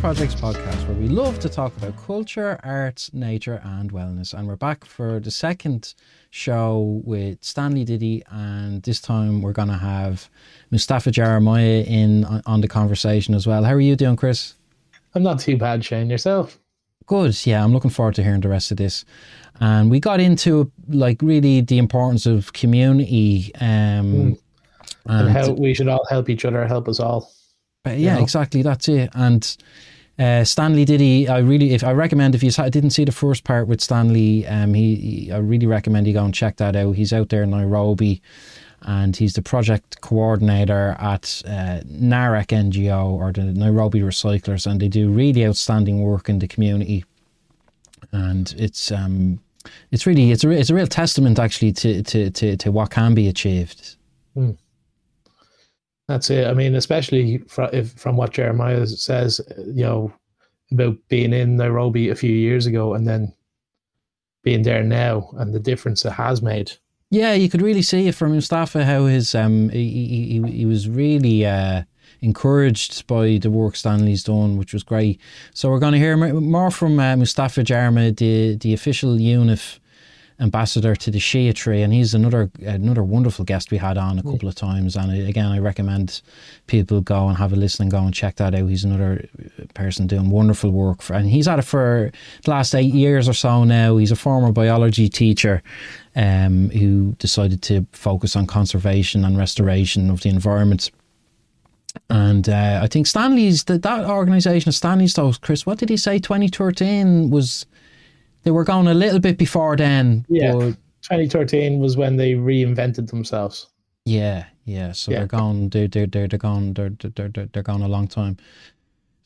Projects podcast, where we love to talk about culture, arts, nature, and wellness. And we're back for the second show with Stanley Diddy, and this time we're going to have Mustafa Jeremiah in on, on the conversation as well. How are you doing, Chris? I'm not too bad, Shane. Yourself? Good. Yeah, I'm looking forward to hearing the rest of this. And we got into like really the importance of community um, and, and how we should all help each other, help us all. But yeah, know? exactly. That's it. And uh, Stanley Diddy, I really, if I recommend if you didn't see the first part with Stanley, um, he, he, I really recommend you go and check that out. He's out there in Nairobi, and he's the project coordinator at uh, NGO or the Nairobi Recyclers, and they do really outstanding work in the community. And it's um, it's really it's a it's a real testament actually to to to, to what can be achieved. Mm. That's it. I mean, especially from, if, from what Jeremiah says, you know, about being in Nairobi a few years ago and then being there now and the difference it has made. Yeah, you could really see it from Mustafa how his um he he, he was really uh, encouraged by the work Stanley's done, which was great. So we're going to hear more from uh, Mustafa Jarma, the the official UNEP ambassador to the Shea Tree, and he's another another wonderful guest we had on a couple of times. And again, I recommend people go and have a listen and go and check that out. He's another person doing wonderful work, for, and he's at it for the last eight years or so now. He's a former biology teacher um, who decided to focus on conservation and restoration of the environment. And uh, I think Stanley's that that organisation, Stanley's, though, Chris. What did he say? Twenty thirteen was they were going a little bit before then. Yeah, 2013 was when they reinvented themselves. Yeah, yeah. So yeah. they're gone. They're they're they're, they're gone. They're, they're they're they're gone a long time.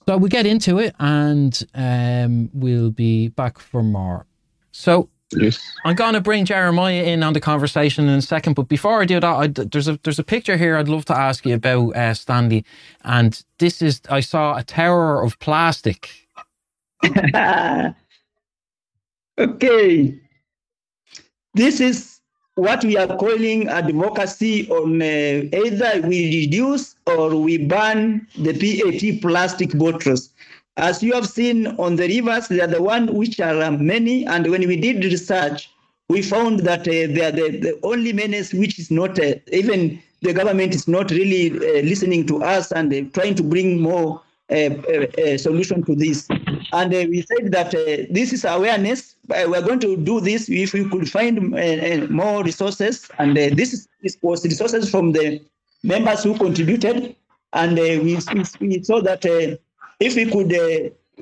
So we get into it, and um, we'll be back for more. So yes. I'm going to bring Jeremiah in on the conversation in a second. But before I do that, I, there's a there's a picture here I'd love to ask you about, uh, Stanley. And this is I saw a tower of plastic. Okay. This is what we are calling advocacy on uh, either we reduce or we ban the PET plastic bottles. As you have seen on the rivers, they are the one which are uh, many. And when we did research, we found that uh, they are the, the only menace which is not, uh, even the government is not really uh, listening to us and uh, trying to bring more solution to this. And uh, we said that uh, this is awareness. Uh, we're going to do this if we could find more resources. And this, is, was resources from the members who contributed. And we, we, saw that if we could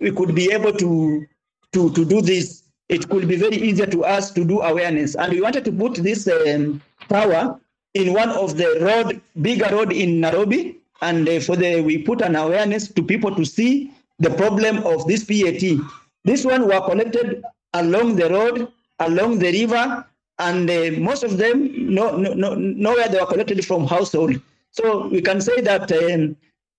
we could be able to to to do this, it could be very easier to us to do awareness. And we wanted to put this um, tower in one of the road, bigger road in Nairobi, and uh, for the we put an awareness to people to see the problem of this PAT. This one were collected along the road, along the river, and uh, most of them no, no, no, nowhere they were collected from household. So we can say that um,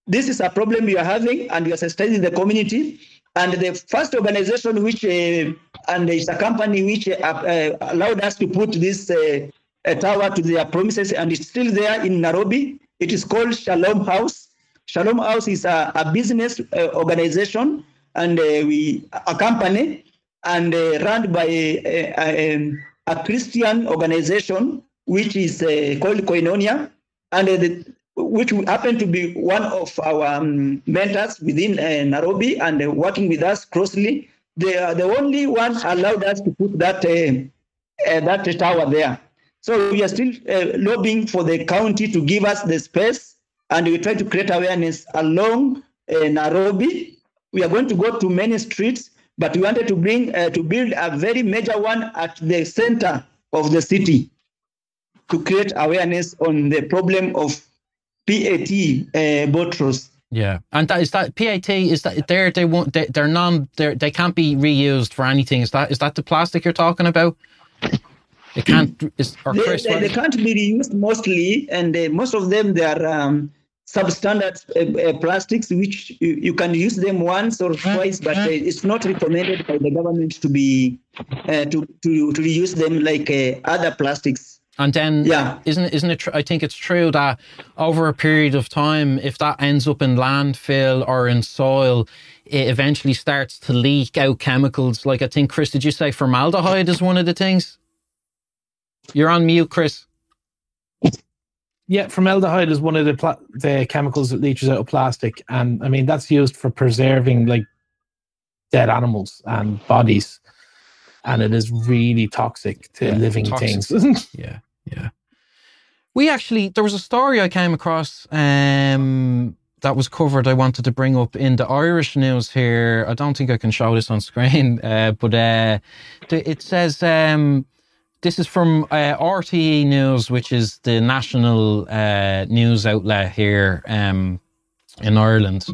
this is a problem we are having, and we are sustaining the community. And the first organization which, uh, and it's a company which uh, uh allowed us to put this uh, tower to their promises, and it's still there in Nairobi. It is called Shalom House. Shalom House is a, a business uh, organization and uh, we a company and uh, run by a, a, a, Christian organization which is uh, called Koinonia and uh, the, which happened to be one of our um, mentors within uh, Nairobi and working with us closely. They are the only one allowed us to put that that tower there. So we are still uh, lobbying for the county to give us the space, and we try to create awareness along uh, Nairobi. We are going to go to many streets, but we wanted to bring uh, to build a very major one at the center of the city to create awareness on the problem of PAT uh, bottles. Yeah, and that is that PAT is that they're they won't they, they're non they they can't be reused for anything. Is that is that the plastic you're talking about? They can't. Is, or they, they, they, can't be reused mostly, and uh, most of them they are um, substandard uh, uh, plastics, which you, you, can use them once or twice, but uh, it's not recommended by the government to be uh, to, to to reuse them like uh, other plastics. And then, Yeah. isn't it, isn't it? Tr- I think it's true that over a period of time, if that ends up in landfill or in soil, it eventually starts to leak out chemicals. Like I think, Chris, did you say formaldehyde is one of the things? You're on mute, Chris. Yeah, formaldehyde is one of the pla- the chemicals that leaches out of plastic, and I mean that's used for preserving like dead animals and bodies, and it is really toxic to Yeah, living toxic. things. Yeah, yeah. We actually there was a story I came across um, that was covered. I wanted to bring up in the Irish news here. I don't think I can show this on screen, uh, but uh, it says um, this is from uh, RTE News, which is the national uh, news outlet here um, in Ireland.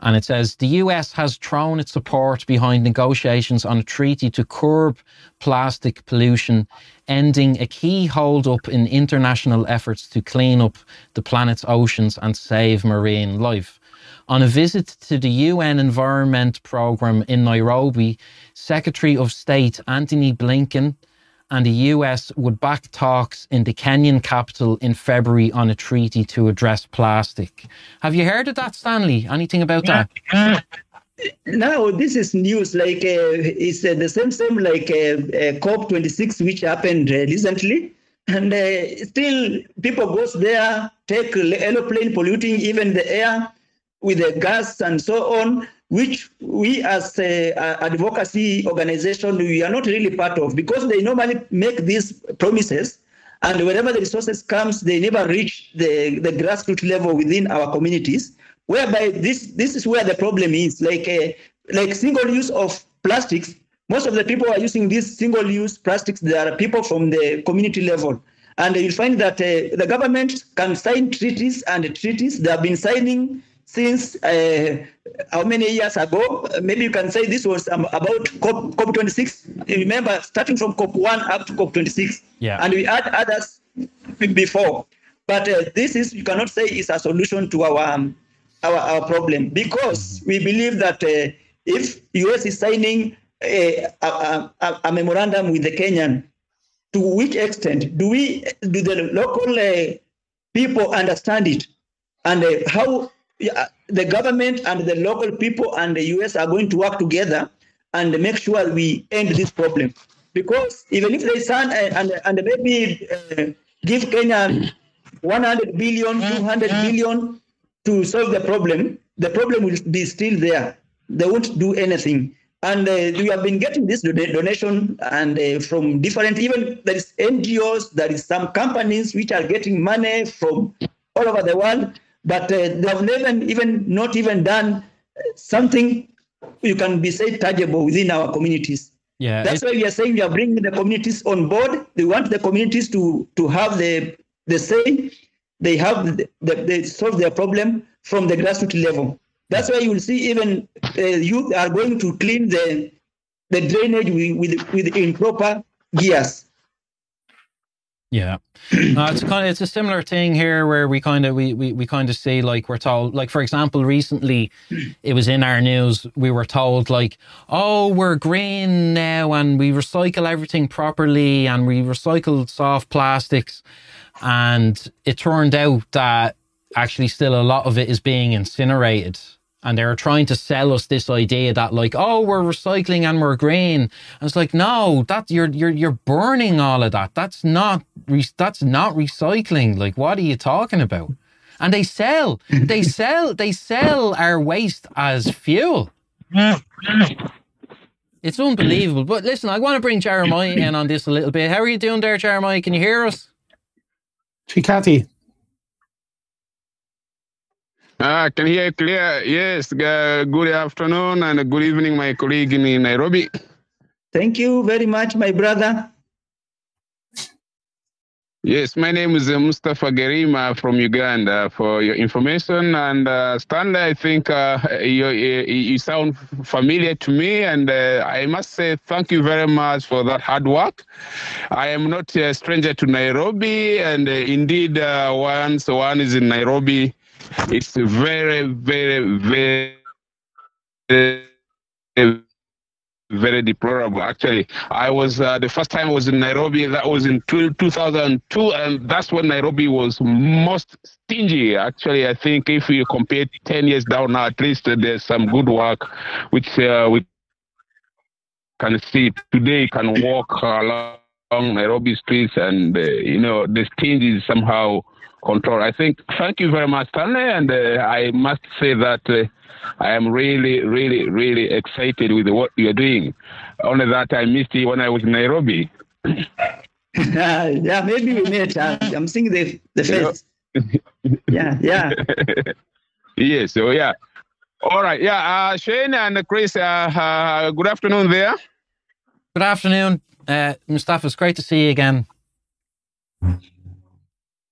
And it says the US has thrown its support behind negotiations on a treaty to curb plastic pollution, ending a key hold-up in international efforts to clean up the planet's oceans and save marine life. On a visit to the UN Environment Programme in Nairobi, Secretary of State Antony Blinken and the US would back talks in the Kenyan capital in February on a treaty to address plastic. Have you heard of that, Stanley? Anything about that? Now this is news. Like uh, it's uh, the same same like uh, uh, COP 26, which happened uh, recently, and uh, still people goes there, take aeroplane polluting even the air with the gas and so on, which we as a, a advocacy organization we are not really part of because they normally make these promises. And wherever the resources comes, they never reach the, the grassroots level within our communities whereby this this is where the problem is. Like uh, like single use of plastics most of the people are using these single use plastics. They are people from the community level. And you'll find that uh, the government can sign treaties and treaties. They have been signing since uh, how many years ago? Maybe you can say this was um, about cop, COP 26 remember starting from cop 1 up to cop 26 Yeah. and we had others before. But uh, this is you cannot say is a solution to our um, our, our problem. Because we believe that uh, if US is signing a, a, a, a memorandum with the Kenyan, to which extent do we do the local uh, people understand it, and uh, how uh, the government and the local people and the US are going to work together and make sure we end this problem? Because even if they sign uh, and and maybe uh, give Kenya 100 billion, 200 billion to solve the problem, the problem will be still there. They won't do anything. And uh, we have been getting this donation and uh, from different, even there is NGOs, there is some companies which are getting money from all over the world, but uh, they have never even not even done something you can be say tangible within our communities. Yeah. That's why we are saying we are bringing the communities on board. We want the communities to to have the the say. They have the, the, they solve their problem from the grassroots level. That's why you will see even uh, youth are going to clean the the drainage with with, with improper gears. Yeah, it's kind of it's a similar thing here where we kind of we, we we kind of see like we're told like for example recently it was in our news we were told like oh we're green now and we recycle everything properly and we recycle soft plastics. And it turned out that actually still a lot of it is being incinerated and they're trying to sell us this idea that like oh we're recycling and we're green and it's like no that you're you're you're burning all of that. That's not re- that's not recycling. Like what are you talking about? And they sell they sell they sell our waste as fuel. It's unbelievable. But listen i want to bring jeremiah in on this a little bit. How are you doing there jeremiah? Can you hear us? Chikati, Ah, can you hear clear? Yes. Uh, good afternoon and good evening, my colleague in Nairobi. Thank you very much, my brother. Yes, my name is uh, Mustafa Gerima from Uganda. For your information, and uh, Stanley, I think uh, you, you you sound familiar to me, and uh, I must say thank you very much for that hard work. I am not a stranger to Nairobi, and uh, indeed, uh, once one is in Nairobi, it's very, very, very, very very deplorable. Actually, I was uh, the first time I was in Nairobi. That was in 2002, and that's when Nairobi was most stingy. Actually, I think if you compare 10 years down now, at least uh, there's some good work, which uh, we can see today. You can walk along Nairobi streets, and uh, you know the sting is somehow controlled. I think. Thank you very much, Stanley, and uh, I must say that. Uh, I am really, really, really excited with what you're doing. Only that I missed you when I was in Nairobi. yeah, maybe we met. Uh, I'm seeing the the face. yeah, yeah. yes. So yeah. All right. Yeah. Uh, Shane and Chris. Uh, uh, good afternoon there. Good afternoon, uh, Mustafa. It's great to see you again.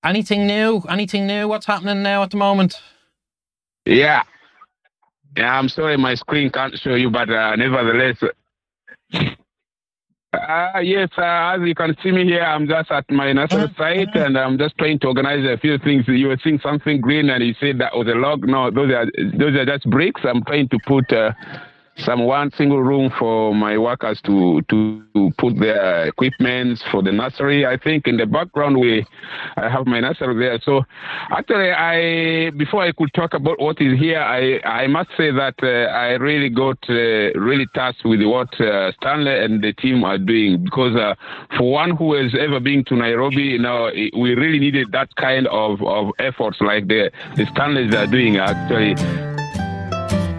Anything new? Anything new? What's happening now at the moment? Yeah. Yeah, I'm sorry my screen can't show you, but uh, nevertheless. Uh, yes, uh, as you can see me here, I'm just at my national site and I'm just trying to organize a few things. You were seeing something green and you said that was a log. No, those are those are just bricks. I'm trying to put uh, some one single room for my workers to to, to put their equipment for the nursery. I think in the background we I have my nursery there. So actually, I before I could talk about what is here, I I must say that uh, I really got uh, really touched with what uh, Stanley and the team are doing because uh, for one who has ever been to Nairobi, you know, we really needed that kind of of efforts like the the Stanleys are doing actually.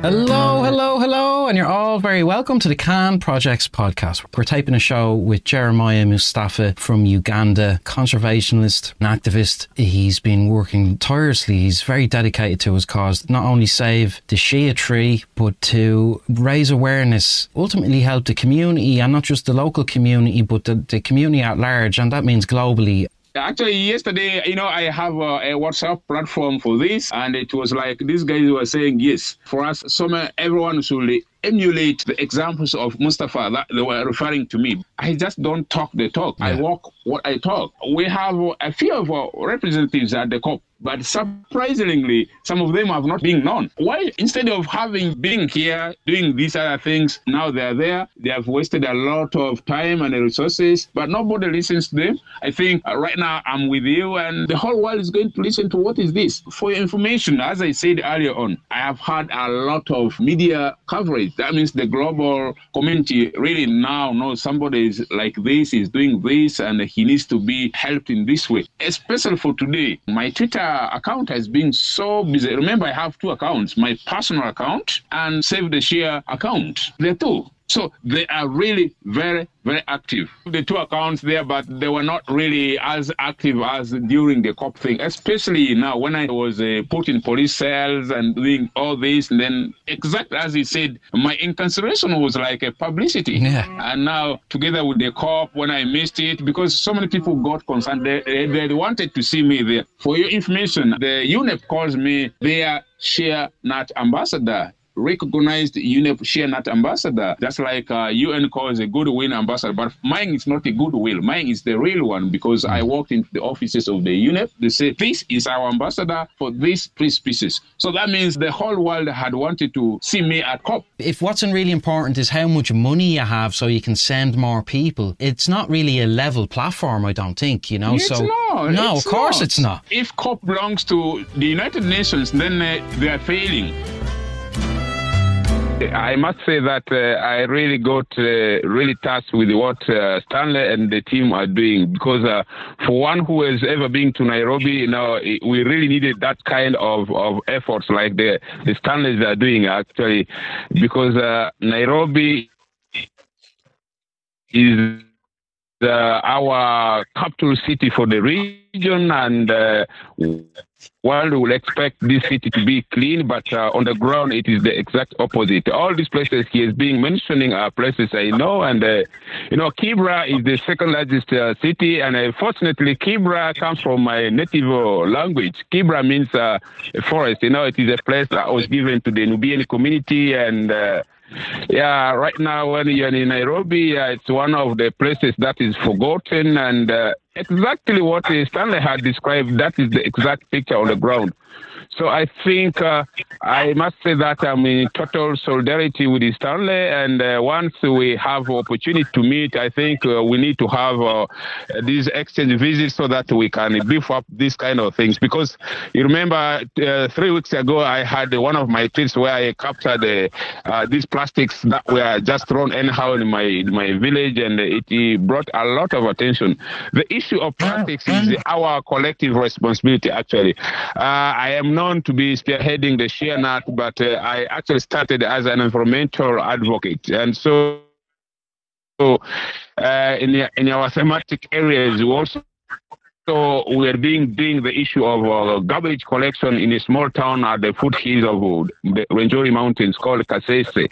Hello, hello, hello, and you're all very welcome to the Can Projects podcast. We're taping a show with Jeremiah Mustafa from Uganda, conservationist and activist. He's been working tirelessly. He's very dedicated to his cause, not only save the Shea tree, but to raise awareness, ultimately help the community and not just the local community, but the, the community at large, and that means globally. Actually, yesterday, you know, I have a, a, WhatsApp platform for this, and it was like these guys were saying, yes, for us, some everyone should emulate the examples of Mustafa that they were referring to me. I just don't talk the talk. Yeah. I walk what I talk. We have a few of our representatives at the COP but surprisingly, some of them have not been known. Why, instead of having been here doing these other things, now they're there, they have wasted a lot of time and resources, but nobody listens to them. I think uh, right now I'm with you, and the whole world is going to listen to what is this. For your information, as I said earlier on, I have had a lot of media coverage. That means the global community really now knows somebody is like this, is doing this, and he needs to be helped in this way. Especially for today, my Twitter account has been so busy. Remember, I have two accounts my personal account and Save the Shea account. They're two. So they are really very, very active. The two accounts there, but they were not really as active as during the COP thing, especially now when I was uh, put in police cells and doing all this. And then, exactly as he said, my incarceration was like a publicity. Yeah. And now, together with the COP, when I missed it, because so many people got concerned, they, they wanted to see me there. For your information, the UNEP calls me their shea nut ambassador recognized UNEP shea nut ambassador. That's like uh, UN calls a goodwill ambassador, but mine is not a goodwill. Mine is the real one because I walked into the offices of the UNEP. They say, this is our ambassador for these three species. So that means the whole world had wanted to see me at COP. If what's really important is how much money you have so you can send more people, it's not really a level platform, I don't think, you know. It's so not. No, it's of course not. it's not. If COP belongs to the United Nations, then uh, they are failing. I must say that uh, I really got uh, really touched with what uh, Stanley and the team are doing because uh, for one who has ever been to Nairobi, you know, we really needed that kind of, of efforts like the, the Stanleys are doing actually because uh, Nairobi is uh, our capital city for the region and world will expect this city to be clean, but uh, on the ground it is the exact opposite. All these places he is being mentioning are places I know, and uh, you know Kibra is the second largest uh, city, and uh, fortunately Kibra comes from my native language. Kibra means uh, forest. You know, it is a place that was given to the Nubian community and. Yeah, right now when you're in Nairobi, uh, it's one of the places that is forgotten, and uh, exactly what Stanley had described, that is the exact picture on the ground. So I think uh, I must say that I'm in total solidarity with Stanley. And uh, once we have opportunity to meet, I think uh, we need to have uh, these exchange visits so that we can beef up these kind of things. Because you remember uh, three weeks ago, I had one of my trips where I captured uh, these plastics that were just thrown anyhow in my in my village, and it brought a lot of attention. The issue of plastics is our collective responsibility. Actually, I am known to be spearheading the Not, but I actually started as an environmental advocate, and so. So, uh, in, in our thematic areas, we also so we are being doing the issue of uh, garbage collection in a small town at the foothills of uh, the Rwenzori Mountains called Kasese.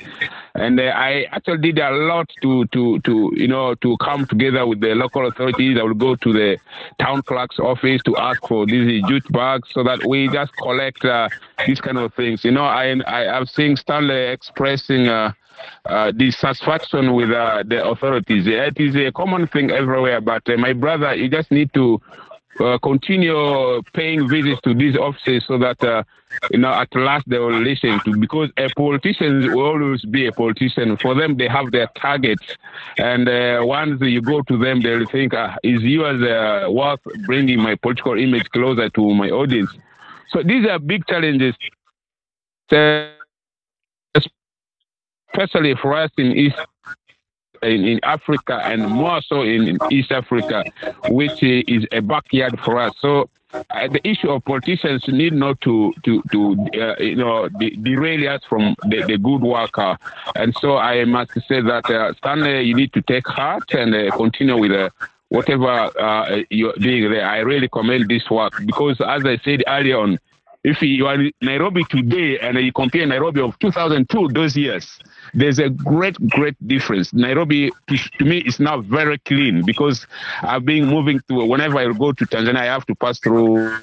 And uh, I actually did a lot to, to, to, you know, to come together with the local authorities. I will go to the town clerk's office to ask for these jute bags so that we just collect uh, these kind of things. You know, I, I, I've seen Stanley expressing uh, uh, dissatisfaction with uh, the authorities. It is a common thing everywhere, but uh, my brother, you just need to uh, continue paying visits to these offices so that uh, you know at last they will listen to because a politician will always be a politician. For them they have their targets. And uh, once you go to them they'll think uh, is you as uh, worth bringing my political image closer to my audience? So these are big challenges. Especially for us in east in, in Africa and more so in, in East Africa, which is a backyard for us. So uh, the issue of politicians need not to to to uh, you know de- derail us from the, the good work. Uh, and so I must say that uh, Stanley, you need to take heart and uh, continue with uh, whatever uh, you're doing there. I really commend this work because, as I said earlier on, if you are in Nairobi today and you compare Nairobi of 2002, those years, there's a great, great difference. Nairobi, to, to me, is now very clean because I've been moving to, whenever I go to Tanzania, I have to pass through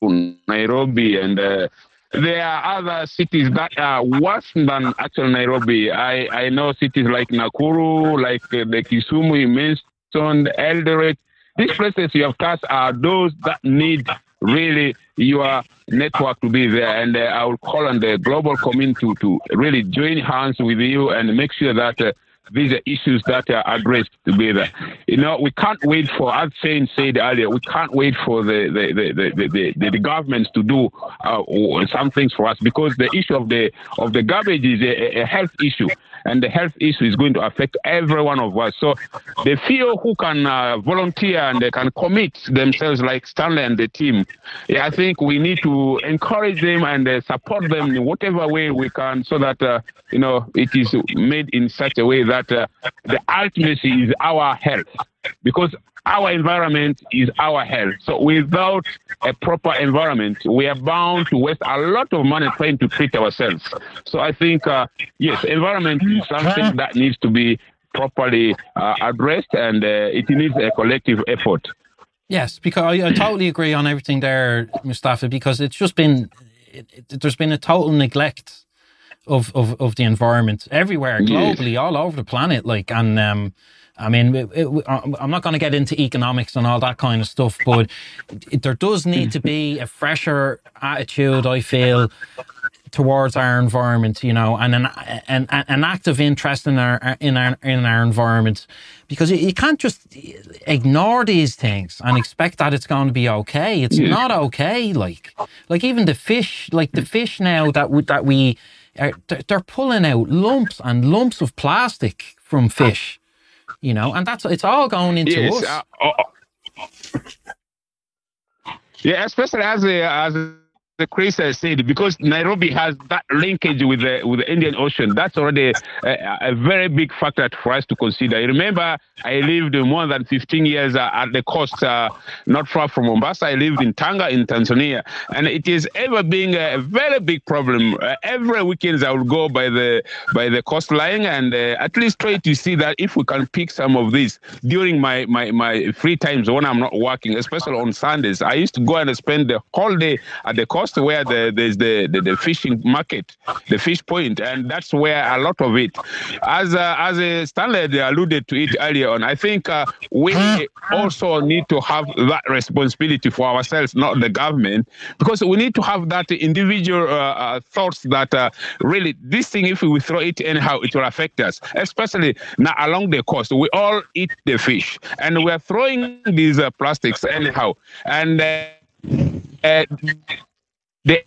Nairobi and uh, there are other cities that are worse than actual Nairobi. I, I know cities like Nakuru, like uh, the Kisumu, Maidstone, Eldoret. These places you have touched are those that need really your network to be there. And uh, I will call on the global community to, really join hands with you and make sure that uh, these are issues that are addressed together. You know, we can't wait for, as Shane said earlier, we can't wait for the the, the, the, the, the governments to do uh, some things for us because the issue of the of the garbage is a, a health issue and the health issue is going to affect every one of us. So the few who can uh, volunteer and they can commit themselves, like Stanley and the team, yeah, I think we need to encourage them and uh, support them in whatever way we can, so that uh, you know it is made in such a way that uh, the ultimacy is our health, because our environment is our health. So without a proper environment, we are bound to waste a lot of money trying to treat ourselves. So I think, uh, yes, environment is something that needs to be properly uh, addressed and uh, it needs a collective effort. Yes, because I, I, totally agree on everything there, Mustafa, because it's just been, it, it, there's been a total neglect of, of, of the environment everywhere, globally, yes. all over the planet. Like, and, um, I mean, it, it, I'm not going to get into economics and all that kind of stuff, but there does need to be a fresher attitude, I feel, towards our environment, you know, and an, an, an active interest in our in our in our environment, because you, can't just ignore these things and expect that it's going to be okay. It's yeah. not okay. Like, like even the fish, like the fish now that we, that we, are, they're pulling out lumps and lumps of plastic from fish you know, and that's it's all going into yes, us. Uh, oh, yeah, especially as a, as a the Chris I said, because Nairobi has that linkage with the with the Indian Ocean, that's already a, a, very big factor for us to consider. Remember, I lived more than 15 years uh, at the coast, uh, not far from Mombasa. I lived in Tanga in Tanzania, and it is ever being a very big problem. Uh, every weekends I would go by the by the coastline and uh, at least try to see that if we can pick some of these during my my my free times when I'm not working, especially on Sundays. I used to go and spend the whole day at the coast coast where the, there's the, the, the fishing market, the fish point, and that's where a lot of it. As uh, as uh, Stanley alluded to it earlier on, I think uh, we also need to have that responsibility for ourselves, not the government, because we need to have that individual uh, uh, thoughts that uh, really this thing, if we throw it anyhow, it will affect us, especially now along the coast. We all eat the fish, and we're throwing these uh, plastics anyhow, and uh, they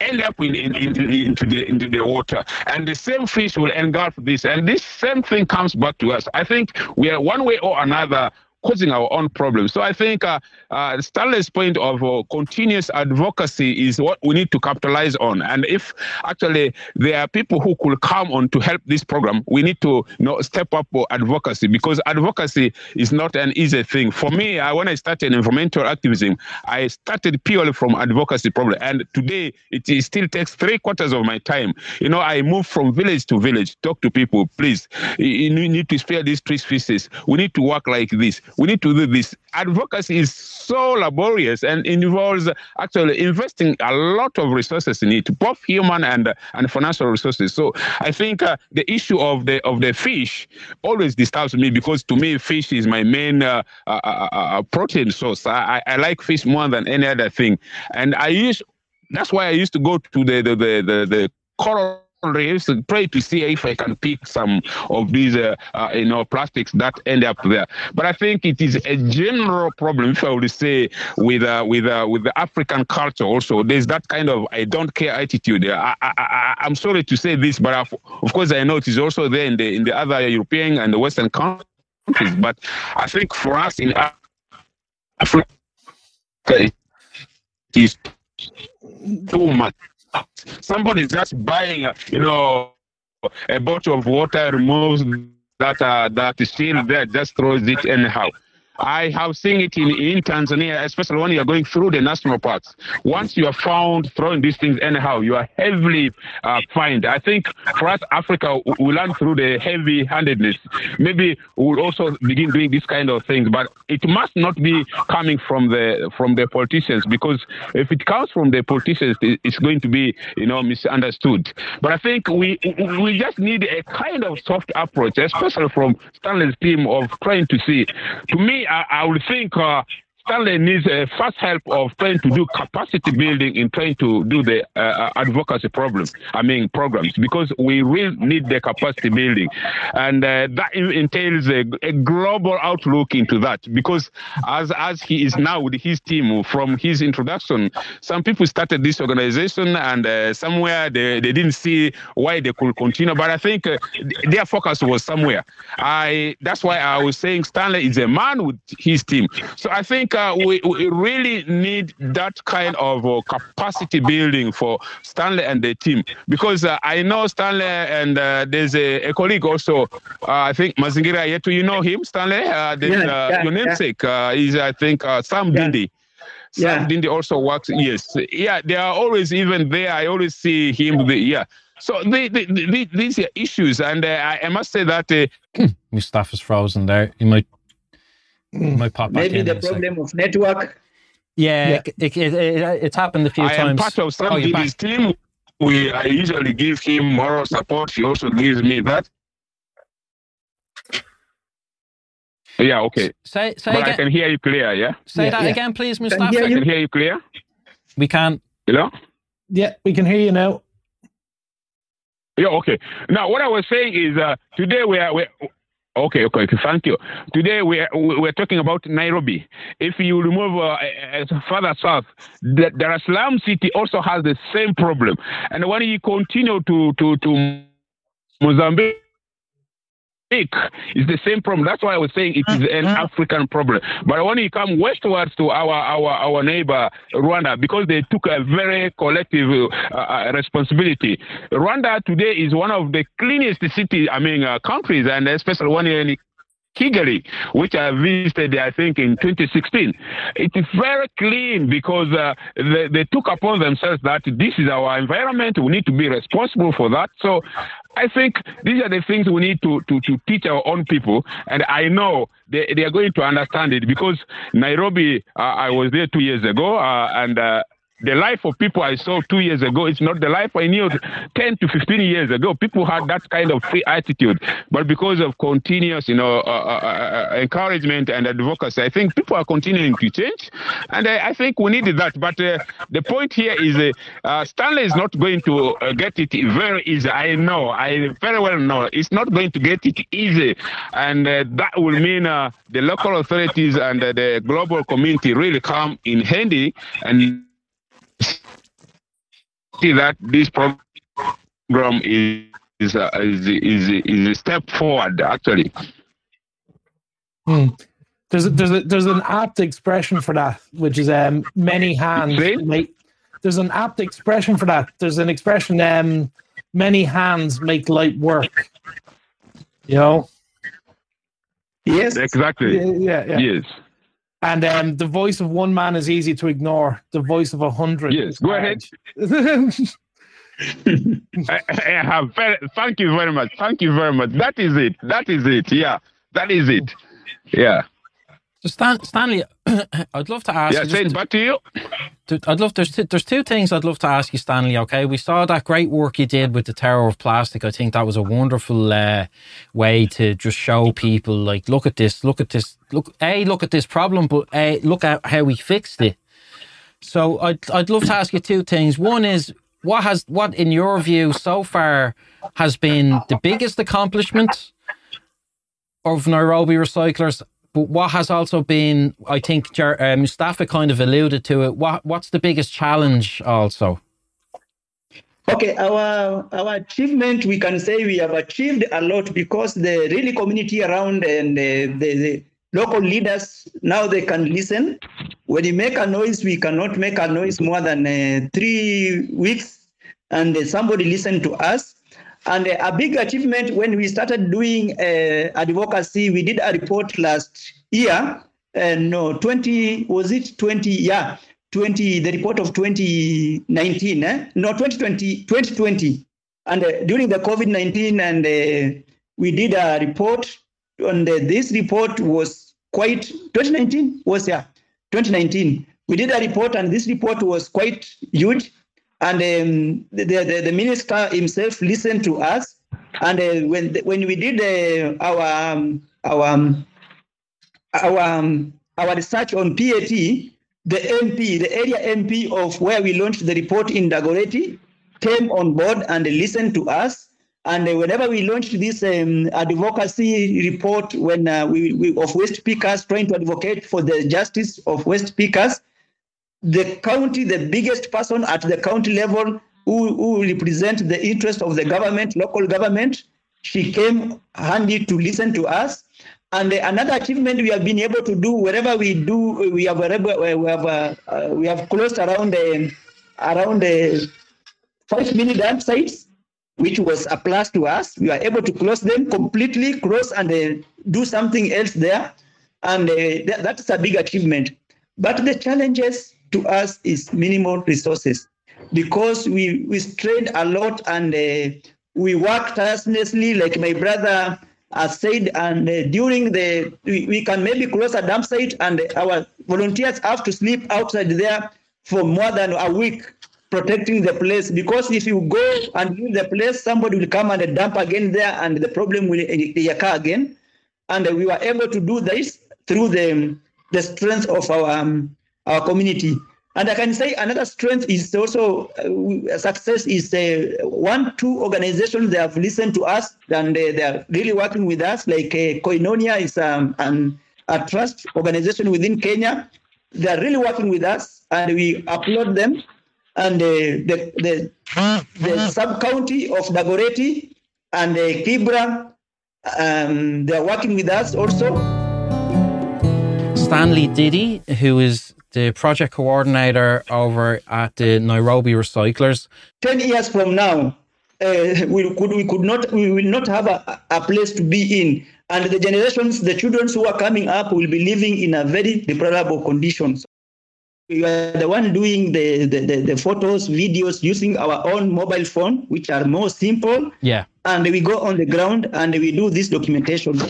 end up in, in, in, into the into the water, and the same fish will engulf this, and this same thing comes back to us. I think we are one way or another causing our own problems. So I think uh, uh, Stanley's point of uh, continuous advocacy is what we need to capitalize on. And if actually there are people who could come on to help this program, we need to you know, step up advocacy because advocacy is not an easy thing. For me, I, when I started environmental activism, I started purely from advocacy problem. And today it, still takes three quarters of my time. You know, I move from village to village, talk to people, please, you need to spare these tree species. We need to work like this we need to do this. Advocacy is so laborious and involves actually investing a lot of resources in it, both human and and financial resources. So I think uh, the issue of the of the fish always disturbs me because to me fish is my main uh, uh, uh, uh protein source. I, I like fish more than any other thing, and I use that's why I used to go to the the the the, the coral to try to see if I can pick some of these, uh, uh, you know, plastics that end up there. But I think it is a general problem, if I would say, with uh, with uh, with the African culture. Also, there's that kind of I don't care attitude. I, I, I, am sorry to say this, but I've, of course I know it is also there in the in the other European and the Western countries. But I think for us in Africa, it is too much somebody's just buying, you know, a bottle of water, removes that uh, that is still there, just throws it anyhow. I have seen it in, in Tanzania, especially when you're going through the national parks. Once you are found throwing these things anyhow, you are heavily uh, fined. I think for us, Africa, we learn through the heavy handedness. Maybe we'll also begin doing this kind of things, but it must not be coming from the from the politicians because if it comes from the politicians, it's going to be you know misunderstood. But I think we we just need a kind of soft approach, especially from Stanley's team of trying to see. To me, I, I would think uh, Stanley needs a fast help of trying to do capacity building in trying to do the uh, uh advocacy problem. I mean programs because we really need the capacity building, and uh, that entails a, a, global outlook into that. Because as as he is now with his team from his introduction, some people started this organization and uh, somewhere they, they didn't see why they could continue. But I think uh, their focus was somewhere. I that's why I was saying Stanley is a man with his team. So I think uh, we, we really need that kind of uh, capacity building for Stanley and the team because uh, I know Stanley and uh, there's a, a, colleague also. Uh, I think Mazingira Yetu, you know him, Stanley. Uh, yeah, yeah, your namesake yeah. is I think Sam yeah. Dindi. Sam yeah. Dindi also works. Yes, yeah, they are always even there. I always see him. The, yeah. So the, the, the, these are issues, and I, I, must say that uh, Mustafa's frozen there. You might. Might pop Maybe the problem of network. Yeah, yeah. It, it, it, it's happened a few I times. I am part of somebody's oh, team. We I usually give him moral support. He also gives me that. Yeah, okay. Say, say but again. I can hear you clear, yeah? Say yeah, that yeah. again, please, Mustafa. I can hear you clear. We can. Hello? Yeah, we can hear you now. Yeah, okay. Now, what I was saying is uh, today we are, we Okay, okay, thank you. Today we are, we're talking about Nairobi. If you remove uh, further south, the Dar es Salaam city also has the same problem. And when you continue to, to, to Mozambique, it's the same problem. That's why I was saying it is an mm-hmm. African problem. But when you come westwards to our our our neighbor Rwanda, because they took a very collective uh, uh responsibility, Rwanda today is one of the cleanest city, I mean, uh, countries, and especially when you Kigali, which I visited, I think, in 2016. It is very clean because uh, they, they, took upon themselves that this is our environment. We need to be responsible for that. So I think these are the things we need to, to, to teach our own people. And I know they, they are going to understand it because Nairobi, uh, I was there two years ago, uh, and uh, the life of people I saw two years ago. is not the life I knew 10 to 15 years ago. People had that kind of free attitude, but because of continuous, you know, uh, uh, uh, encouragement and advocacy, I think people are continuing to change, and I, I think we needed that. But uh, the point here is, uh, uh, Stanley is not going to get it very easy. I know, I very well know, it's not going to get it easy, and that will mean the local authorities and the global community really come in handy and see that this program is is, uh, is, is, is a step forward actually. Hmm. There's there's a, there's an apt expression for that, which is um many hands. Make, there's an apt expression for that. There's an expression um many hands make light work. You know. Yes. Exactly. Yeah. yeah, yeah. Yes. And um, the voice of one man is easy to ignore. The voice of a hundred. Yes, go ahead. I, I have very, thank you very much. Thank you very much. That is it. That is it. Yeah, that is it. Yeah. So Stan, Stanley, I'd love to ask. Yeah, saying back to you. I'd love. There's two, there's two things I'd love to ask you, Stanley. Okay, we saw that great work you did with the Tower of Plastic. I think that was a wonderful uh, way to just show people, like, look at this, look at this, look, a look at this problem, but a look at how we fixed it. So I'd I'd love to ask you two things. One is what has what in your view so far has been the biggest accomplishment of Nairobi recyclers but what has also been, I think, uh, Mustafa kind of alluded to it. What what's the biggest challenge also? Okay, our our achievement, we can say we have achieved a lot because the really community around and the, the, the local leaders now they can listen. When you make a noise, we cannot make a noise more than uh, three weeks, and uh, somebody listen to us. And a big achievement when we started doing uh, advocacy, we did a report last year. Uh, no, 20, was it 20? Yeah, 20, the report of 2019, eh? no, 2020, 2020. And uh, during the COVID 19, and uh, we did a report. And uh, this report was quite, 2019 was, yeah, 2019. We did a report, and this report was quite huge and um, the, the, the, minister himself listened to us. And uh, when when we did uh, our um, our um, our um, our research on PAT, the MP, the area MP of where we launched the report in Dagoretti, came on board and listened to us. And uh, whenever we launched this um, advocacy report, when uh, we, we of waste pickers trying to advocate for the justice of waste pickers, the county, the biggest person at the county level who, who represent the interest of the government, local government, she came handy to listen to us. And another achievement we have been able to do wherever we do, we have we have uh, uh, we have closed around the around the five mini dump sites, which was a plus to us. We are able to close them completely, close and uh, do something else there, and uh, th- that's a big achievement. But the challenges to us is minimal resources because we, we strained a lot and uh, we worked tirelessly, like my brother has said. And uh, during the, we, we can maybe close a dump site and our volunteers have to sleep outside there for more than a week protecting the place because if you go and leave the place, somebody will come and dump again there and the problem will occur again. And we were able to do this through the, the strength of our um, our community. And I can say another strength is also uh, success is uh, one, two organizations they have listened to us and they, they are really working with us. Like uh, Koinonia is um, an, a trust organization within Kenya. They are really working with us and we applaud them. And uh, the, the, the sub county of Dagoretti and uh, Kibra, um, they are working with us also. Stanley Diddy, who is the project coordinator over at the Nairobi Recyclers. 10 years from now, uh, we, could, we could not, we will not have a, a place to be in. And the generations, the children who are coming up will be living in a very deplorable conditions. We are the one doing the, the, the, the, photos, videos using our own mobile phone, which are more simple. Yeah. and we go on the ground and we do this documentation.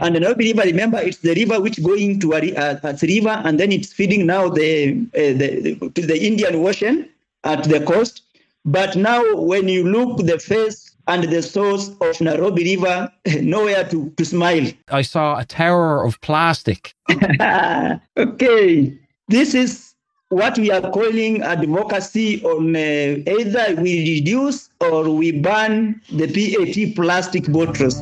And the Nairobi River, remember, it's the river which going to a uh, at river, and then it's feeding now the, uh, the to the Indian Ocean at the coast. But now, when you look the face and the source of Nairobi River, nowhere to, to smile. I saw a tower of plastic. okay, this is what we are calling advocacy on uh, either we reduce or we ban the PET plastic bottles.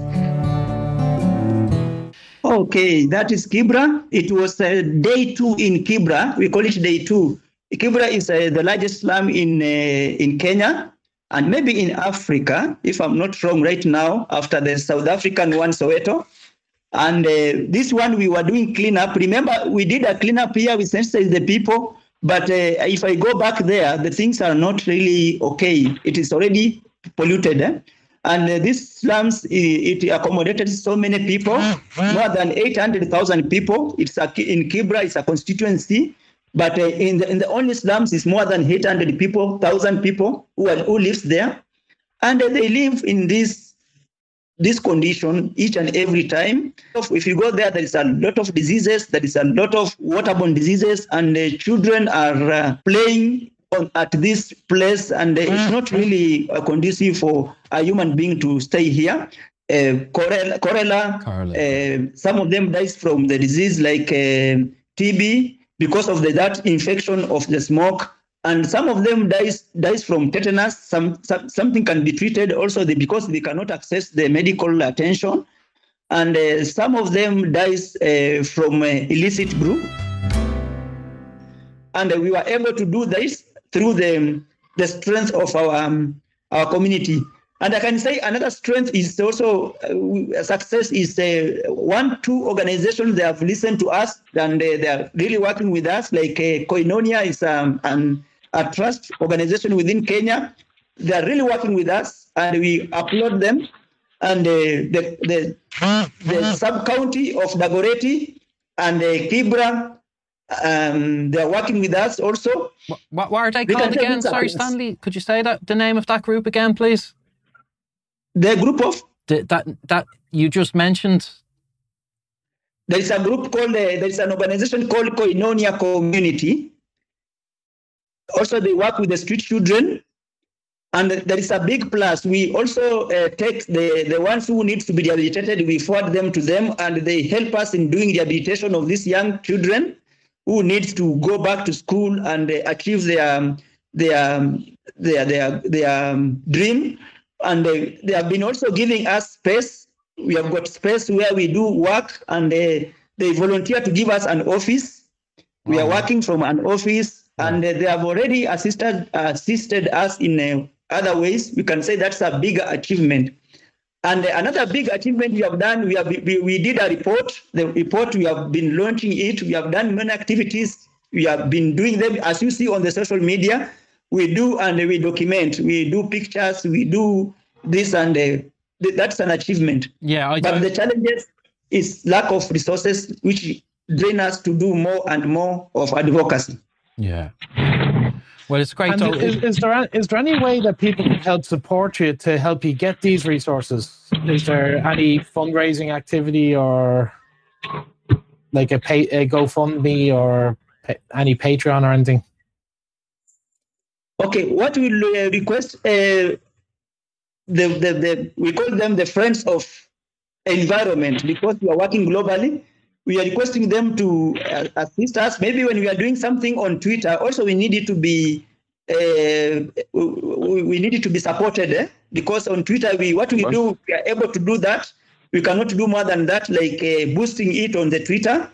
Okay, that is Kibra. It was uh, day two in Kibra. We call it day two. Kibra is uh, the largest slum in uh, in Kenya and maybe in Africa, if I'm not wrong right now, after the South African one, Soweto. And uh, this one we were doing cleanup. Remember, we did a cleanup here. We sensitized the people but uh, if I go back there, the things are not really okay. It is already polluted. Eh? And uh, these slums, it, it, accommodated so many people, more than 800,000 people. It's a, in Kibra, it's a constituency. But uh, in, the, in the only slums, it's more than 800 people, 1,000 people who, are, who lives there. And they live in this this condition each and every time. If you go there, there is a lot of diseases, there is a lot of waterborne diseases, and the children are uh, playing on, at this place, and uh, it's not really uh, conducive for a human being to stay here. Uh, cholera, uh, some of them dies from the disease like uh, TB because of the, that infection of the smoke and some of them dies dies from tetanus. Some, some something can be treated also they, because they cannot access the medical attention, and uh, some of them dies uh, from uh, illicit brew. And we were able to do this through the the strength of our um, our community. And I can say another strength is also uh, success is uh, one, two organizations they have listened to us and uh, they are really working with us. Like uh, Koinonia is um, an a trust organization within Kenya. They are really working with us, and we applaud them. And uh, the the, the sub county of Dagoretti and uh, Kibra, um, they are working with us also. What, what are they called again? Sorry, Stanley. Could you say that the name of that group again, please? The group of the, that that you just mentioned. There is a group called uh, there is an organization called Koinonia Community also, they work with the street children. And there is a big plus. We also uh, take the, the ones who need to be rehabilitated, we forward them to them, and they help us in doing rehabilitation of these young children who need to go back to school and uh, achieve their, their, their, their, their um, dream. And they, they have been also giving us space. We have got space where we do work, and they, they volunteer to give us an office. We are working from an office and they have already assisted assisted us in uh, other ways. We can say that's a big achievement. And another big achievement we have done, we have we, we did a report. The report we have been launching it. We have done many activities. We have been doing them as you see on the social media. We do and we document. We do pictures. We do this and uh, that's an achievement. Yeah, I but the challenges is lack of resources, which drain us to do more and more of advocacy. Yeah. Well, it's great. And is, is, there is there any way that people can help support you to help you get these resources? Is there any fundraising activity or like a pay a GoFundMe or pay, any Patreon or anything? Okay, what we uh, request uh, the, the the we call them the friends of environment because we are working globally we are requesting them to uh, assist us. Maybe when we are doing something on Twitter, also we need it to be uh, we need it to be supported eh? because on Twitter we what we do we are able to do that. We cannot do more than that, like uh, boosting it on the Twitter.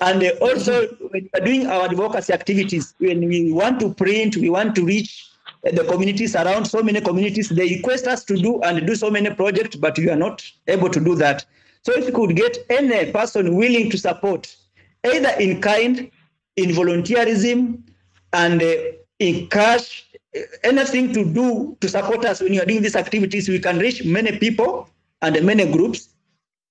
And uh, also when we are doing our advocacy activities, when we want to print, we want to reach the communities around so many communities. They request us to do and do so many projects, but we are not able to do that. So if you could get any person willing to support, either in kind, in volunteerism, and uh, in cash, anything to do to support us when you are doing these activities, we can reach many people and many groups.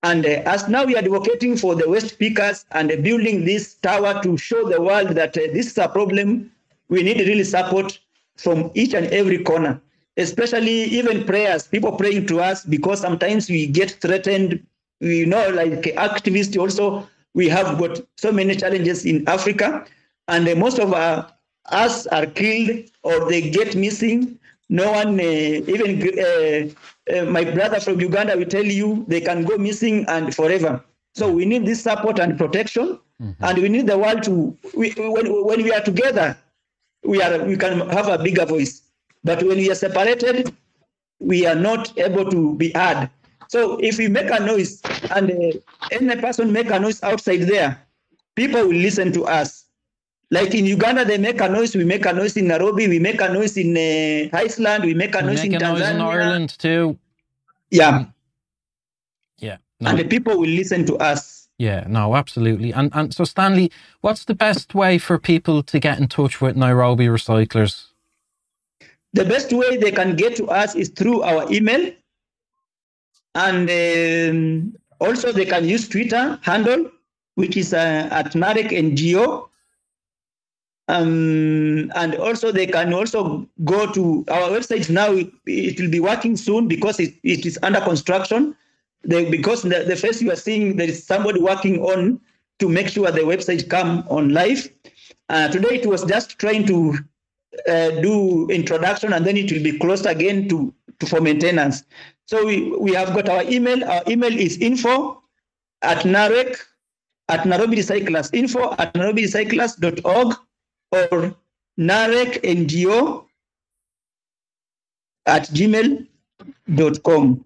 And uh, as now we are advocating for the waste pickers and uh, building this tower to show the world that uh, this is a problem, we need really support from each and every corner. especially even prayers, people praying to us because sometimes we get threatened. We know, like activists, also we have got so many challenges in Africa, and uh, most of our, us are killed or they get missing. No one, uh, even uh, uh, my brother from Uganda will tell you they can go missing and forever. So we need this support and protection, and we need the world to. We, when, when we are together, we are we can have a bigger voice. But when we are separated, we are not able to be heard. So if we make a noise and uh, any person make a noise outside there, people will listen to us. Like in Uganda, they make a noise. We make a noise in Nairobi. We make a noise in uh, Iceland. We make a We noise make in a noise in Ireland too. Yeah, Yeah. No. and the people will listen to us. Yeah, no, absolutely. And and so Stanley, what's the best way for people to get in touch with Nairobi Recyclers? The best way they can get to us is through our email, and um, also they can use Twitter handle, which is uh, at Narec NGO. Um, and also they can also go to our website now. It, it will be working soon because it, it is under construction. They, because the, the first you are seeing there is somebody working on to make sure the website come on live. Uh, today it was just trying to uh, do introduction and then it will be closed again to, to for maintenance. So we, we have got our email. Our email is info at narec at Nairobi Recyclers, info at nairobirecyclers.org or narec ngo at gmail.com.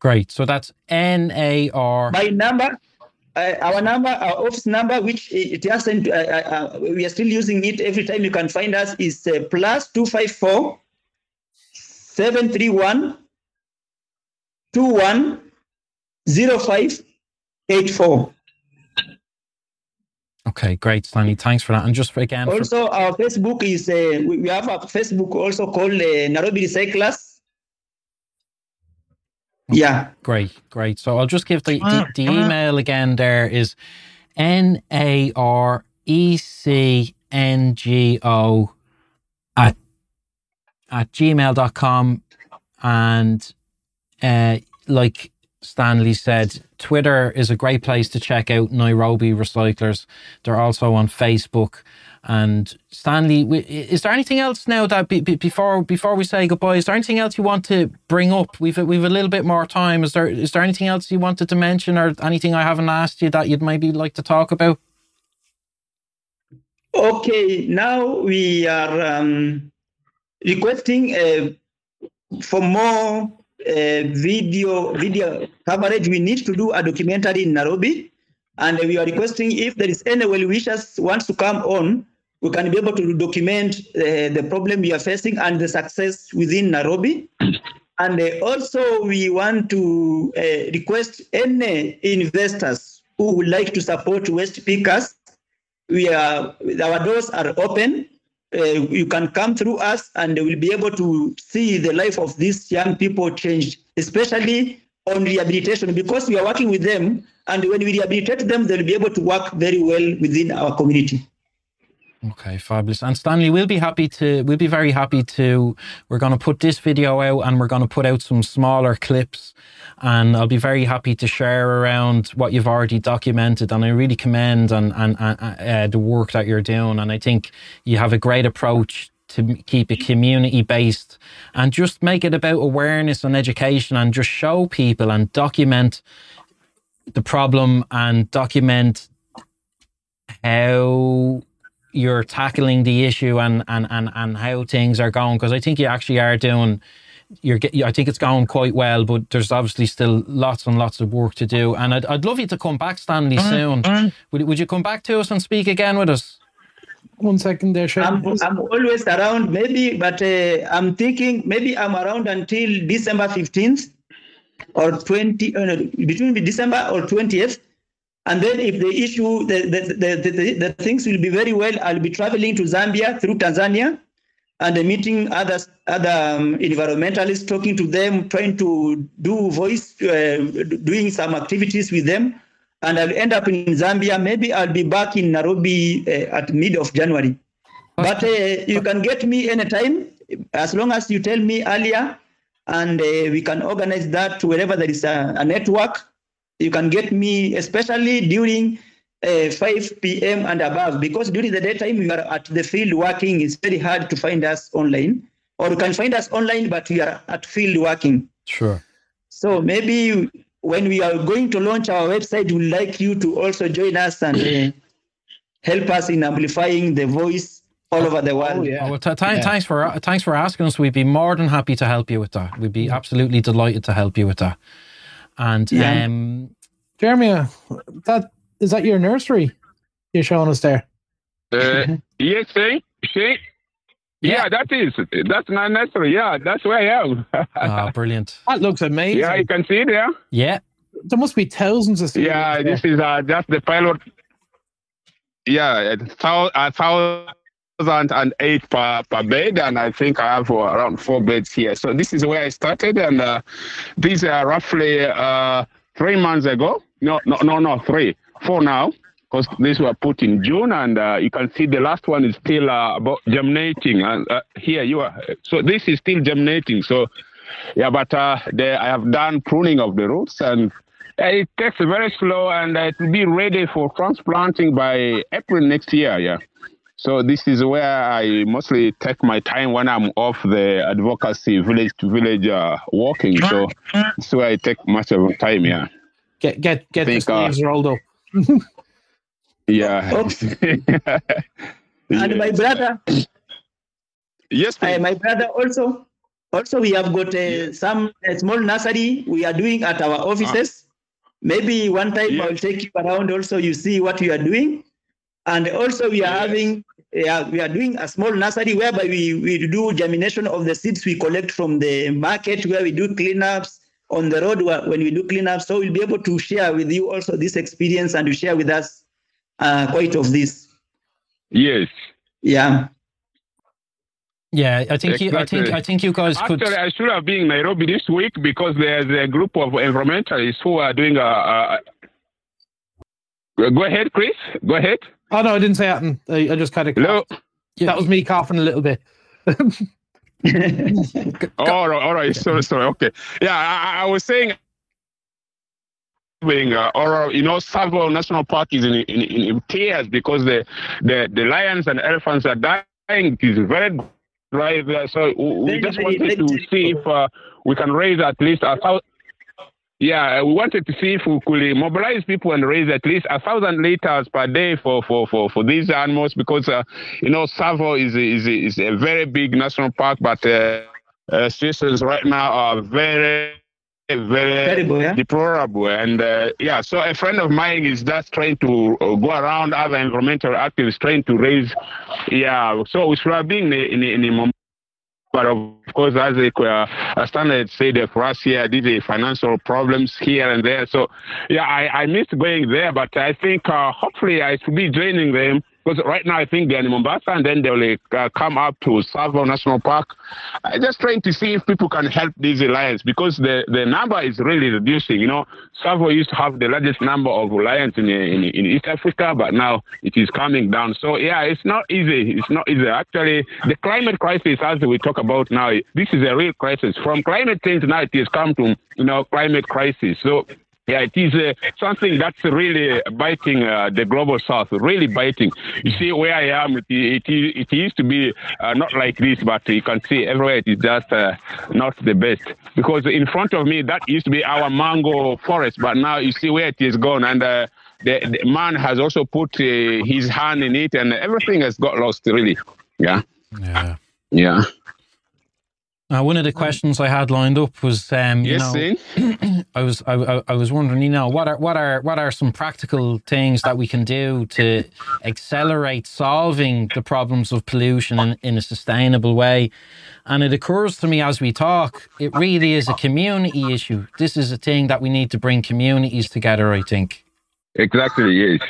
Great. So that's N A R. My number, uh, our number, our office number, which it hasn't, uh, uh, uh, we are still using it every time you can find us, is uh, plus 254 731 210584. Okay, great, Stanley. Thanks for that. And just for, again, for, Also, our Facebook is, uh, we we have a Facebook also called uh, Nairobi Recyclers. Yeah. great, great. So I'll just give the, the, the email again. There is N A R E C N G O at at gmail.com and uh, like Stanley said, Twitter is a great place to check out Nairobi Recyclers. They're also on Facebook. And Stanley, is there anything else now that be, be- before before we say goodbye? Is there anything else you want to bring up? We've we've a little bit more time. Is there is there anything else you wanted to mention, or anything I haven't asked you that you'd maybe like to talk about? Okay, now we are um, requesting uh, for more uh, video video coverage. We need to do a documentary in Nairobi, and we are requesting if there is any well wishers wants to come on, we can be able to document uh, the problem we are facing and the success within Nairobi. And uh, also, we want to uh, request any investors who would like to support waste pickers we are our doors are open. Uh, you can come through us, and we'll be able to see the life of these young people change, especially on rehabilitation, because we are working with them. And when we rehabilitate them, they'll be able to work very well within our community. Okay, fabulous. And Stanley, we'll be happy to, we'll be very happy to, we're going to put this video out and we're going to put out some smaller clips. And I'll be very happy to share around what you've already documented. And I really commend and, and, and uh, the work that you're doing. And I think you have a great approach to keep it community based and just make it about awareness and education and just show people and document the problem and document how you're tackling the issue and and and, and how things are going because I think you actually are doing you're I think it's going quite well but there's obviously still lots and lots of work to do and I'd, I'd love you to come back Stanley soon would, would you come back to us and speak again with us One second there, Sharon. I'm, I'm always around, maybe, but uh, I'm thinking maybe I'm around until December 15th or 20, uh, between December or 20th. And then if the issue, the, the, the, the, things will be very well, I'll be traveling to Zambia through Tanzania and meeting others, other um, environmentalists, talking to them, trying to do voice, uh, doing some activities with them. And I'll end up in Zambia. Maybe I'll be back in Nairobi uh, at mid of January. But uh, you can get me anytime. as long as you tell me earlier, and uh, we can organize that wherever there is a, a network, you can get me, especially during uh, 5 p.m. and above, because during the daytime we are at the field working. It's very hard to find us online, or you can find us online, but we are at field working. Sure. So maybe when we are going to launch our website, we'd like you to also join us and uh, help us in amplifying the voice all over the world. Oh, yeah. Well, th- th- Yeah. Thanks for thanks for asking us. We'd be more than happy to help you with that. We'd be absolutely delighted to help you with that. And Yeah. um, Jeremy, uh, that is that your nursery you're showing us there? Uh, yes, see, see. Yeah, that is. That's not necessary. Yeah, that's where I am. oh, brilliant. That looks amazing. yeah, you can see it there. Yeah, there must be thousands of. Yeah, this is uh, just the pilot. Yeah, a thou- a thousand and eight per, per bed, and I think I have uh, around four beds here. So this is where I started, and uh, these are roughly uh, three months ago. No, no, no, no, three, four now, because these were put in June, and uh, you can see the last one is still uh, about germinating. And uh, here you are. So this is still germinating. So yeah, but the, I have done pruning of the roots and it takes very slow and it will be ready for transplanting by April next year. Yeah. So this is where I mostly take my time when I'm off the advocacy village to village uh, walking. So this is where I take much of my time. Yeah. Get get get the think, uh, rolled up. Yeah. And my brother, yes, uh, my brother also, also we have got uh, some uh, small nursery we are doing at our offices. Maybe one time Yeah. I'll take you around. Also, you see what we are doing, and also we are Yes. having. Yeah, we are doing a small nursery whereby we, we do germination of the seeds we collect from the market, where we do cleanups on the road where- when we do cleanups. So we'll be able to share with you also this experience and to share with us uh, quite of this. yes. Yeah. yeah. I think you, I think I think you guys could. Actually, I should have been in Nairobi this week because there's a group of environmentalists who are doing a. a Go ahead, Chris. Go ahead. Oh no, I didn't say that. I, I just kind of Hello. that was me coughing a little bit. Oh, all right, all right. Sorry, sorry. Okay. Yeah, I, I- I was saying, being, uh, or you know, Tsavo National Park is in, in, in, in tears because the, the the lions and elephants are dying. It is very dry there. So we we just wanted to see if uh, we can raise at least a thousand. Yeah, we wanted to see if we could mobilize people and raise at least a thousand liters per day for, for, for, for these animals because uh, you know Tsavo is a, is is a very big national park, but uh, uh, situations right now are very very Terrible, yeah? deplorable. And uh, yeah, so a friend of mine is just trying to uh, go around other environmental activists trying to raise. Yeah, so we should have been in in in a moment. But of course, as a, uh, a standard said, uh, for us here, these are financial problems here and there. So, yeah, I, I missed going there, but I think uh, hopefully I should be joining them because right now I think they're in Mombasa and then they'll uh, come up to Tsavo National Park. I'm just trying to see if people can help these lions because the, the number is really reducing. You know, Tsavo used to have the largest number of lions in, in, in East Africa, but now it is coming down. So, yeah, it's not easy. It's not easy. Actually, the climate crisis, as we talk about now, this is a real crisis. From climate change now, it has come to, you know, climate crisis. So, yeah, it is uh, something that's really biting uh, the global south, really biting. You see where I am, it, it, it used to be uh, not like this, but you can see everywhere it is just uh, not the best. Because in front of me, that used to be our mango forest, but now you see where it is gone. And uh, the, the man has also put uh, his hand in it, and everything has got lost, really. Yeah. Yeah. Yeah. Now, one of the questions I had lined up was, um, you Yes, know, I was I, I- I was wondering, you know, what are what are what are some practical things that we can do to accelerate solving the problems of pollution in, in a sustainable way? And it occurs to me as we talk, it really is a community issue. This is a thing that we need to bring communities together. I think. Exactly, yes.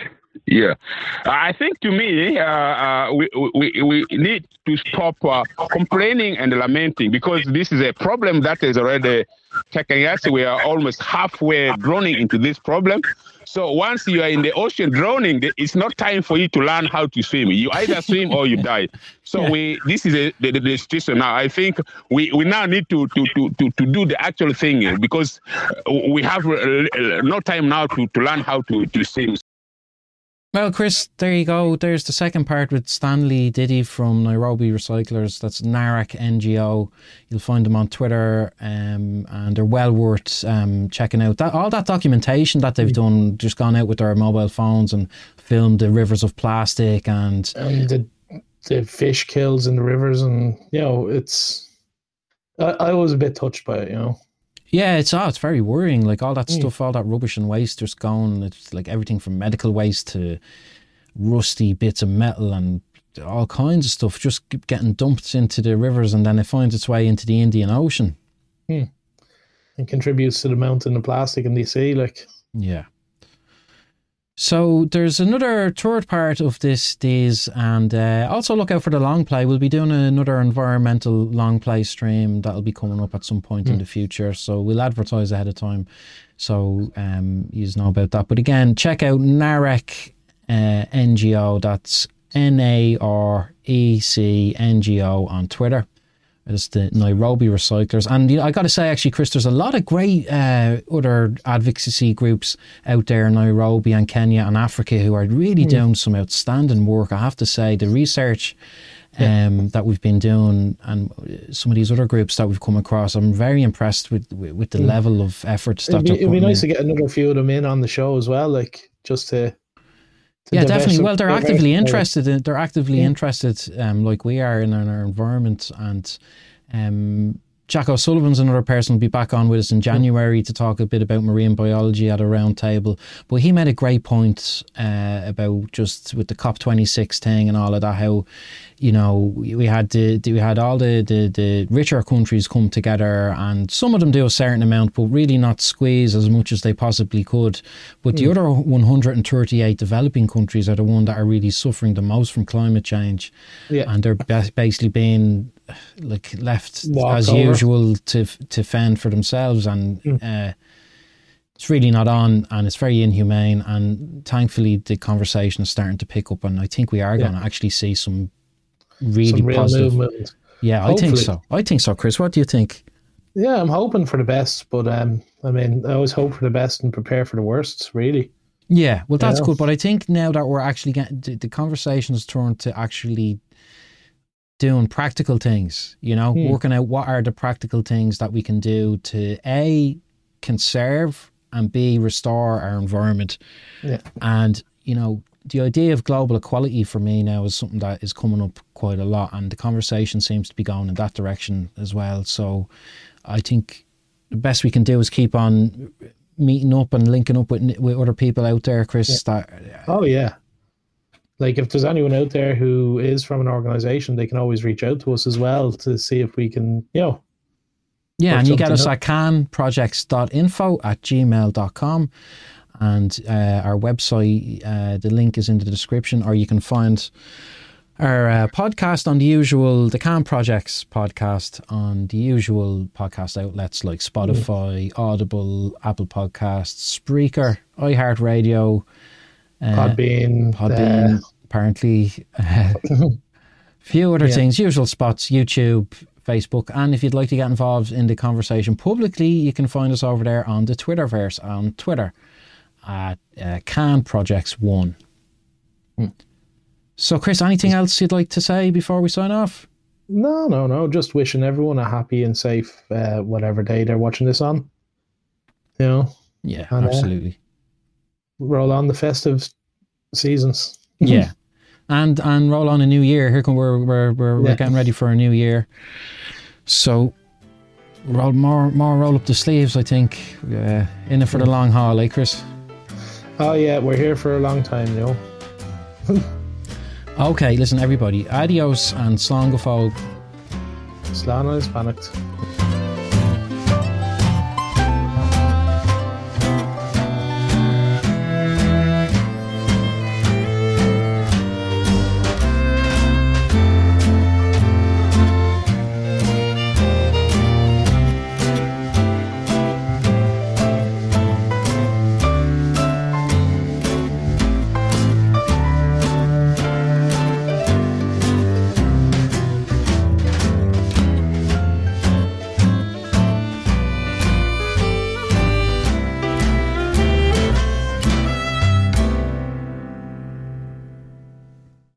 Yeah, I think to me, uh, uh, we, we, we need to stop uh, complaining and lamenting because this is a problem that is already taking us. We are almost halfway drowning into this problem. So once you are in the ocean drowning, it's not time for you to learn how to swim. You either swim or you die. So yeah. we this is a, the, the situation now. I think we, we now need to, to, to, to, to do the actual thing because we have no time now to, to learn how to, to swim. Well, Chris, there you go. There's the second part with Stanley Diddy from Nairobi Recyclers. That's NAREC NGO. You'll find them on Twitter, um, and they're well worth um, checking out. That all that documentation that they've done, just gone out with their mobile phones and filmed the rivers of plastic and and the the fish kills in the rivers, and you know, it's. I, I was a bit touched by it, you know. Yeah, it's oh, it's very worrying. Like all that mm. stuff, all that rubbish and waste just going. It's like everything from medical waste to rusty bits of metal and all kinds of stuff just getting dumped into the rivers and then it finds its way into the Indian Ocean. Mm. And contributes to the mountain of plastic in the sea, like. Yeah. So there's another third part of this days, and uh, also look out for the long play. We'll be doing another environmental long play stream that'll be coming up at some point mm. in hmm. the future. So we'll advertise ahead of time, so um, you know about that. But again, check out Narec uh, NGO. That's N A R E C N G O on Twitter. It's the Nairobi Recyclers. And you know, I got to say, actually, Chris, there's a lot of great uh, other advocacy groups out there in Nairobi and Kenya and Africa who are really mm. doing some outstanding work. I have to say, the research yeah. um, that we've been doing and some of these other groups that we've come across, I'm very impressed with with, with the mm. level of efforts it'd that be, It'd be nice in. to get another few of them in on the show as well, like just to yeah, definitely. Well, they're actively interested. In, they're actively yeah. interested, um, like we are in our environment. And um, Jack O'Sullivan's another person will be back on with us in January to talk a bit about marine biology at a round table. But he made a great point uh, about just with the COP twenty six thing and all of that. How you know, we had the, we had all the, the, the richer countries come together, and some of them do a certain amount, but really not squeeze as much as they possibly could. But mm. the other 138 developing countries are the one that are really suffering the most from climate change, yeah. and they're basically being like left Walk as over. usual to to fend for themselves, and. Mm. Uh, it's really not on and it's very inhumane and thankfully the conversation is starting to pick up and I think we are yeah. going to actually see some really Some positive. Movement. Yeah, Hopefully. I think so. I think so, Chris. What do you think? Yeah, I'm hoping for the best, but um, I mean, I always hope for the best and prepare for the worst. Really. Yeah, well, that's yeah. good. But I think now that we're actually getting the, the conversations turned to actually doing practical things, you know, hmm. working out what are the practical things that we can do to A, conserve and B, restore our environment. Yeah. And, you know, the idea of global equality for me now is something that is coming up quite a lot, and the conversation seems to be going in that direction as well. So, I think the best we can do is keep on meeting up and linking up with with other people out there, Chris. Yeah. That, oh yeah, like if there's anyone out there who is from an organization, they can always reach out to us as well to see if we can, you know. Yeah, and you get us up. at canprojects.info at gmail.com and uh, our website. Uh, the link is in the description, or you can find our uh, podcast on the usual the Can Projects podcast on the usual podcast outlets like Spotify, mm. Audible, Apple Podcasts, Spreaker, iHeartRadio, uh, Podbean, Podbean. Uh, apparently, a few other yeah. things, usual spots, YouTube. Facebook, and if you'd like to get involved in the conversation publicly, you can find us over there on the Twitterverse on Twitter at uh, Can Projects One. Hmm. So, Chris, anything else you'd like to say before we sign off? No, no, no. Just wishing everyone a happy and safe uh, whatever day they're watching this on. You know. Yeah, and, uh, absolutely. Uh, roll on the festive seasons. yeah, and and roll on a new year. Here come we're we're we're, yeah. we're getting ready for a new year. So roll more more roll up the sleeves. I think uh, in it for the long haul, eh, Chris? Oh yeah, we're here for a long time, you know. okay, listen, everybody. Adios and slán go fóill. Slán is panicked.